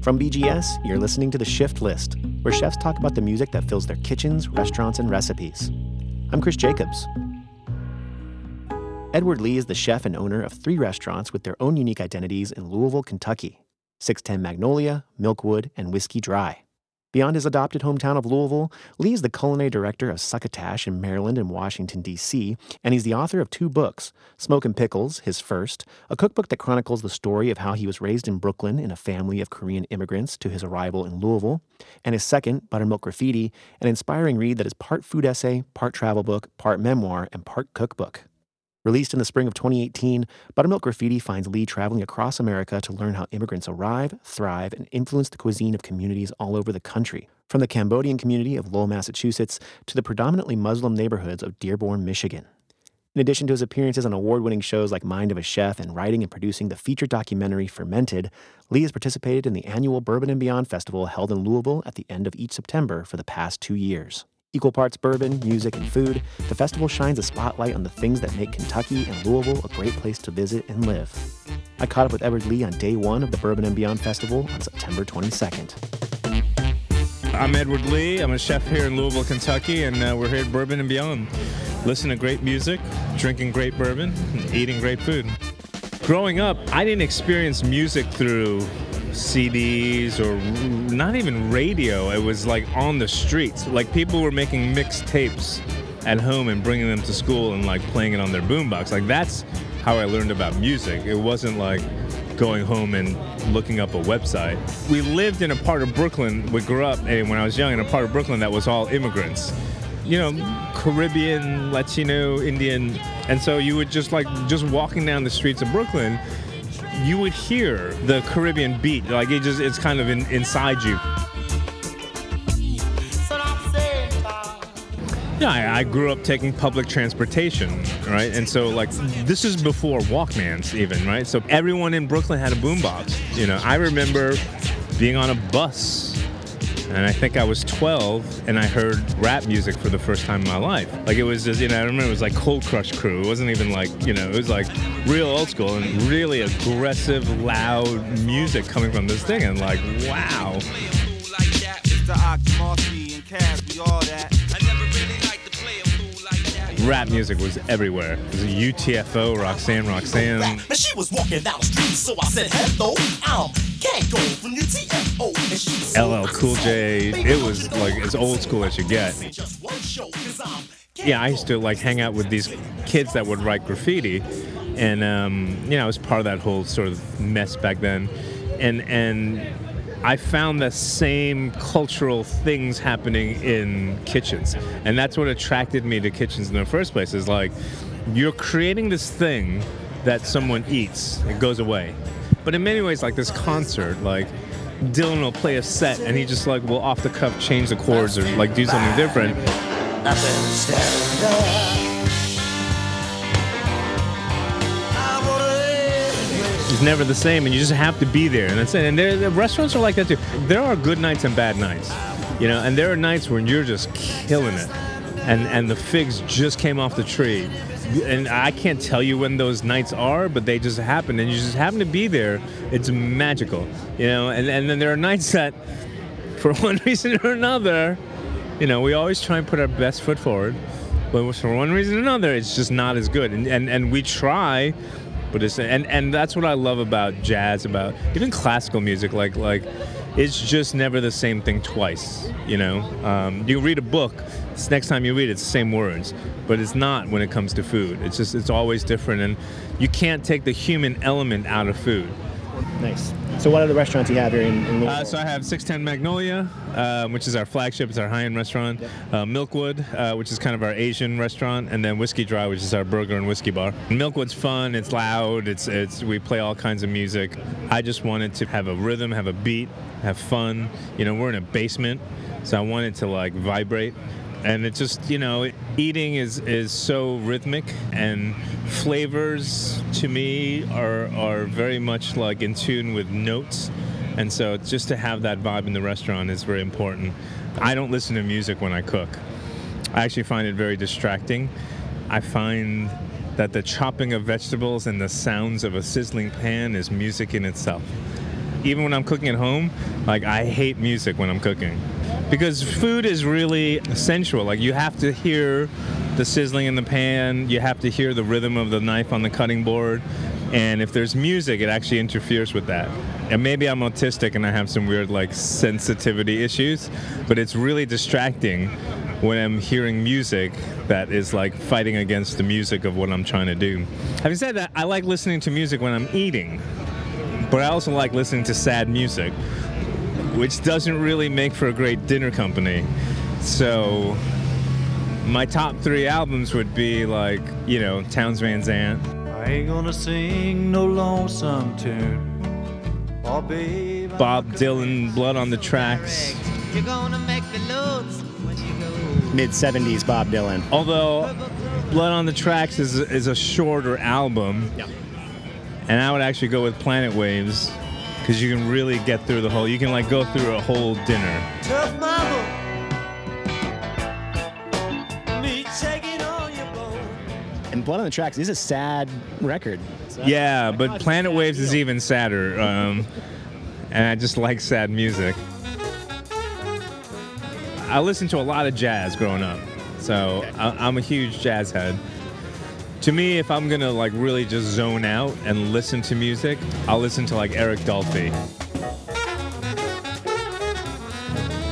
From BGS, you're listening to The Shift List, where chefs talk about the music that fills their kitchens, restaurants, and recipes. I'm Chris Jacobs. Edward Lee is the chef and owner of three restaurants with their own unique identities in Louisville, Kentucky 610 Magnolia, Milkwood, and Whiskey Dry. Beyond his adopted hometown of Louisville, Lee is the culinary director of Succotash in Maryland and Washington, D.C., and he's the author of two books Smoke and Pickles, his first, a cookbook that chronicles the story of how he was raised in Brooklyn in a family of Korean immigrants to his arrival in Louisville, and his second, Buttermilk Graffiti, an inspiring read that is part food essay, part travel book, part memoir, and part cookbook. Released in the spring of 2018, Buttermilk Graffiti finds Lee traveling across America to learn how immigrants arrive, thrive, and influence the cuisine of communities all over the country, from the Cambodian community of Lowell, Massachusetts, to the predominantly Muslim neighborhoods of Dearborn, Michigan. In addition to his appearances on award winning shows like Mind of a Chef and writing and producing the feature documentary Fermented, Lee has participated in the annual Bourbon and Beyond Festival held in Louisville at the end of each September for the past two years. Equal parts bourbon, music, and food, the festival shines a spotlight on the things that make Kentucky and Louisville a great place to visit and live. I caught up with Edward Lee on day one of the Bourbon and Beyond Festival on September 22nd. I'm Edward Lee. I'm a chef here in Louisville, Kentucky, and uh, we're here at Bourbon and Beyond. Listening to great music, drinking great bourbon, eating great food. Growing up, I didn't experience music through CDs or not even radio. It was like on the streets. Like people were making mixed tapes at home and bringing them to school and like playing it on their boombox. Like that's how I learned about music. It wasn't like going home and looking up a website. We lived in a part of Brooklyn. We grew up and when I was young in a part of Brooklyn that was all immigrants. You know, Caribbean, Latino, Indian, and so you would just like just walking down the streets of Brooklyn you would hear the Caribbean beat. Like it just it's kind of in, inside you. Yeah, I, I, grew up taking public transportation, right? And so like this is before Walkmans even, right? So everyone in Brooklyn had a boombox. You know, I remember being on a bus and I think I was 12 and I heard rap music for the first time in my life. Like it was just, you know, I remember it was like Cold Crush Crew. It wasn't even like, you know, it was like real old school and really aggressive, loud music coming from this thing. And like, wow rap music was everywhere. It was UTFO, Roxanne, Roxanne. And she was walking down the street, so I said, hello, I'm. LL Cool J. It was like as old school as you get. Yeah, I used to like hang out with these kids that would write graffiti, and um, you know, I was part of that whole sort of mess back then, and and I found the same cultural things happening in kitchens. And that's what attracted me to kitchens in the first place is like you're creating this thing that someone eats, it goes away. But in many ways, like this concert, like Dylan will play a set and he just like will off the cuff change the chords or like do something different. It's never the same, and you just have to be there, and that's it. And there, the restaurants are like that too. There are good nights and bad nights, you know, and there are nights when you're just killing it, and and the figs just came off the tree, and I can't tell you when those nights are, but they just happen, and you just happen to be there. It's magical, you know. And and then there are nights that, for one reason or another, you know, we always try and put our best foot forward. But for one reason or another, it's just not as good. And, and, and we try but it's and and that's what I love about jazz, about even classical music. Like like, it's just never the same thing twice. You know, um, you read a book. Next time you read it, it's the same words, but it's not when it comes to food. It's just it's always different, and you can't take the human element out of food. Nice. So what are the restaurants you have here in, in uh, so I have 610 Magnolia, um, which is our flagship. It's our high-end restaurant. Yep. Uh, Milkwood, uh, which is kind of our Asian restaurant, and then Whiskey Dry, which is our burger and whiskey bar. Milkwood's fun. It's loud. It's it's we play all kinds of music. I just wanted to have a rhythm, have a beat, have fun. You know, we're in a basement, so I wanted to like vibrate and it's just you know eating is is so rhythmic and flavors to me are are very much like in tune with notes. And so just to have that vibe in the restaurant is very important. I don't listen to music when i cook. I actually find it very distracting. I find that the chopping of vegetables and the sounds of a sizzling pan is music in itself. Even when I'm cooking at home, like I hate music when I'm cooking. Because food is really sensual. Like you have to hear the sizzling in the pan, you have to hear the rhythm of the knife on the cutting board. And if there's music, it actually interferes with that. And maybe I'm autistic and I have some weird like sensitivity issues, but it's really distracting when I'm hearing music that is like fighting against the music of what I'm trying to do. Having said that, I like listening to music when I'm eating, but I also like listening to sad music, which doesn't really make for a great dinner company. So my top three albums would be like, you know, Townes Van Zandt. I ain't gonna sing no lonesome tune. Oh, babe, Bob Dylan, Blood on the Tracks. You're gonna make the loads when you go. Mid 70s Bob Dylan. Although Blood on the Tracks is, is a shorter album, Yeah. and I would actually go with Planet Waves because you can really get through the whole. You can like go through a whole dinner. tough mama. Me taking on your bone. And Blood on the Tracks is a sad record. So- Yeah, but Planet Waves is even sadder, um, and I just like sad music. I listened to a lot of jazz growing up, so I, I'm a huge jazz head. To me, if I'm gonna like really just zone out and listen to music, I'll listen to like Eric Dolphy.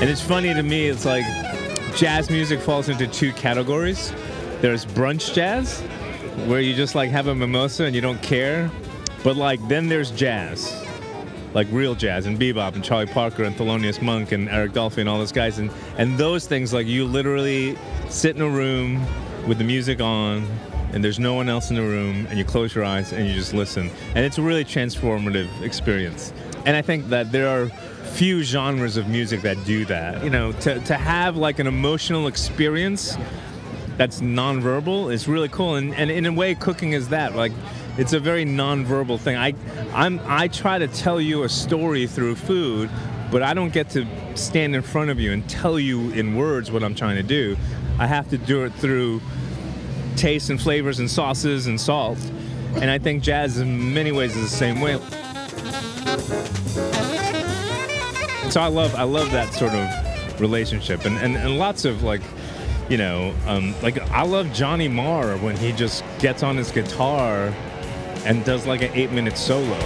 And it's funny to me, it's like jazz music falls into two categories. There's brunch jazz, where you just like have a mimosa and you don't care. But like then there's jazz, like real jazz and bebop and Charlie Parker and Thelonious Monk and Eric Dolphy and all those guys. And and those things like you literally sit in a room with the music on and there's no one else in the room and you close your eyes and you just listen. And it's a really transformative experience. And I think that there are few genres of music that do that. You know, to, to have like an emotional experience that's nonverbal is really cool and, and in a way cooking is that like it's a very nonverbal thing i i'm i try to tell you a story through food but i don't get to stand in front of you and tell you in words what i'm trying to do i have to do it through tastes and flavors and sauces and salt. And i think jazz in many ways is the same way. So i love i love that sort of relationship. And and, and lots of like you know, um, like I love Johnny Marr when he just gets on his guitar and does like an eight minute solo.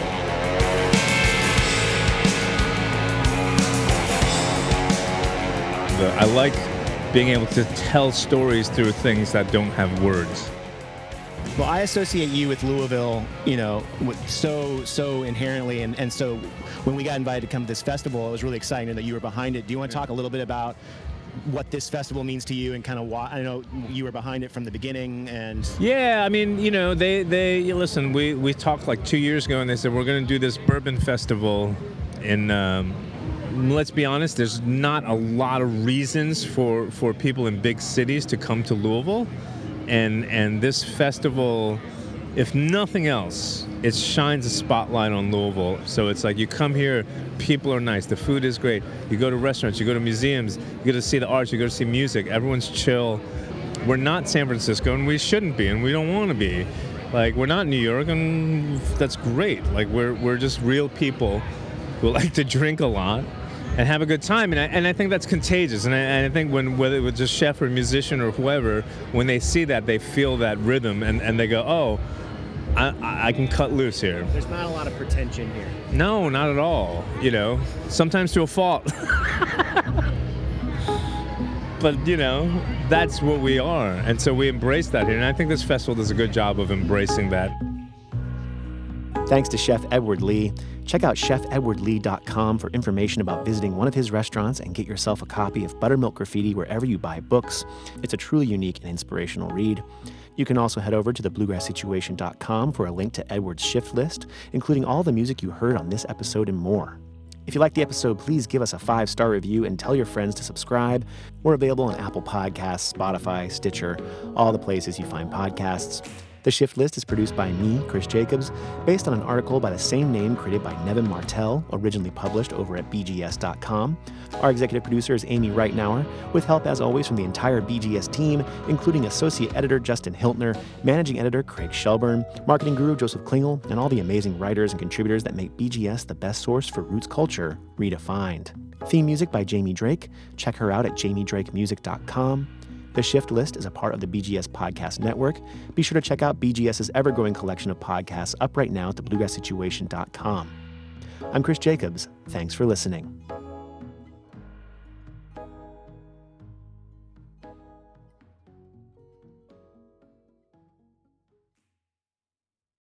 I like being able to tell stories through things that don't have words. Well, I associate you with Louisville, you know, so so inherently, and, and so when we got invited to come to this festival, it was really exciting that you were behind it. Do you want to talk a little bit about what this festival means to you and kind of why? I know you were behind it from the beginning, and Yeah, I mean, you know, they they listen. We we talked like two years ago, and they said we're going to do this bourbon festival in. Um, let's be honest. There's not a lot of reasons for for people in big cities to come to Louisville, and and this festival, if nothing else, it shines a spotlight on Louisville. So it's like you come here, people are nice, the food is great. You go to restaurants, you go to museums, you go to see the arts, you go to see music. Everyone's chill we're not San Francisco and we shouldn't be and we don't want to be. Like we're not New York and that's great. Like we're we're just real people who like to drink a lot and have a good time and I, and I think that's contagious and I, and I think when whether it was a chef or a musician or whoever when they see that they feel that rhythm and, and they go oh I, I I can cut loose here. there's not a lot of pretension here. No, not at all. You know, sometimes to a fault. but you know, that's what we are, and so we embrace that here. And I think this festival does a good job of embracing that. Thanks to Chef Edward Lee. Check out chefedwardlee.com for information about visiting one of his restaurants and get yourself a copy of Buttermilk Graffiti wherever you buy books. It's a truly unique and inspirational read. You can also head over to thebluegrasssituation.com for a link to Edward's shift list, including all the music you heard on this episode and more. If you like the episode, please give us a five star review and tell your friends to subscribe. We're available on Apple Podcasts, Spotify, Stitcher, all the places you find podcasts. The Shift List is produced by me, Chris Jacobs, based on an article by the same name created by Nevin Martell, originally published over at BGS.com. Our executive producer is Amy Reitnouer, with help as always from the entire BGS team, including associate editor Justin Hiltner, managing editor Craig Shelburne, marketing guru Joseph Klingel, and all the amazing writers and contributors that make BGS the best source for roots culture redefined. Theme music by Jamie Drake. Check her out at jamiedrakemusic.com. The Shift List is a part of the BGS Podcast Network. Be sure to check out BGS's ever growing collection of podcasts up right now at thebluegrasssituation.com. I'm Chris Jacobs. Thanks for listening.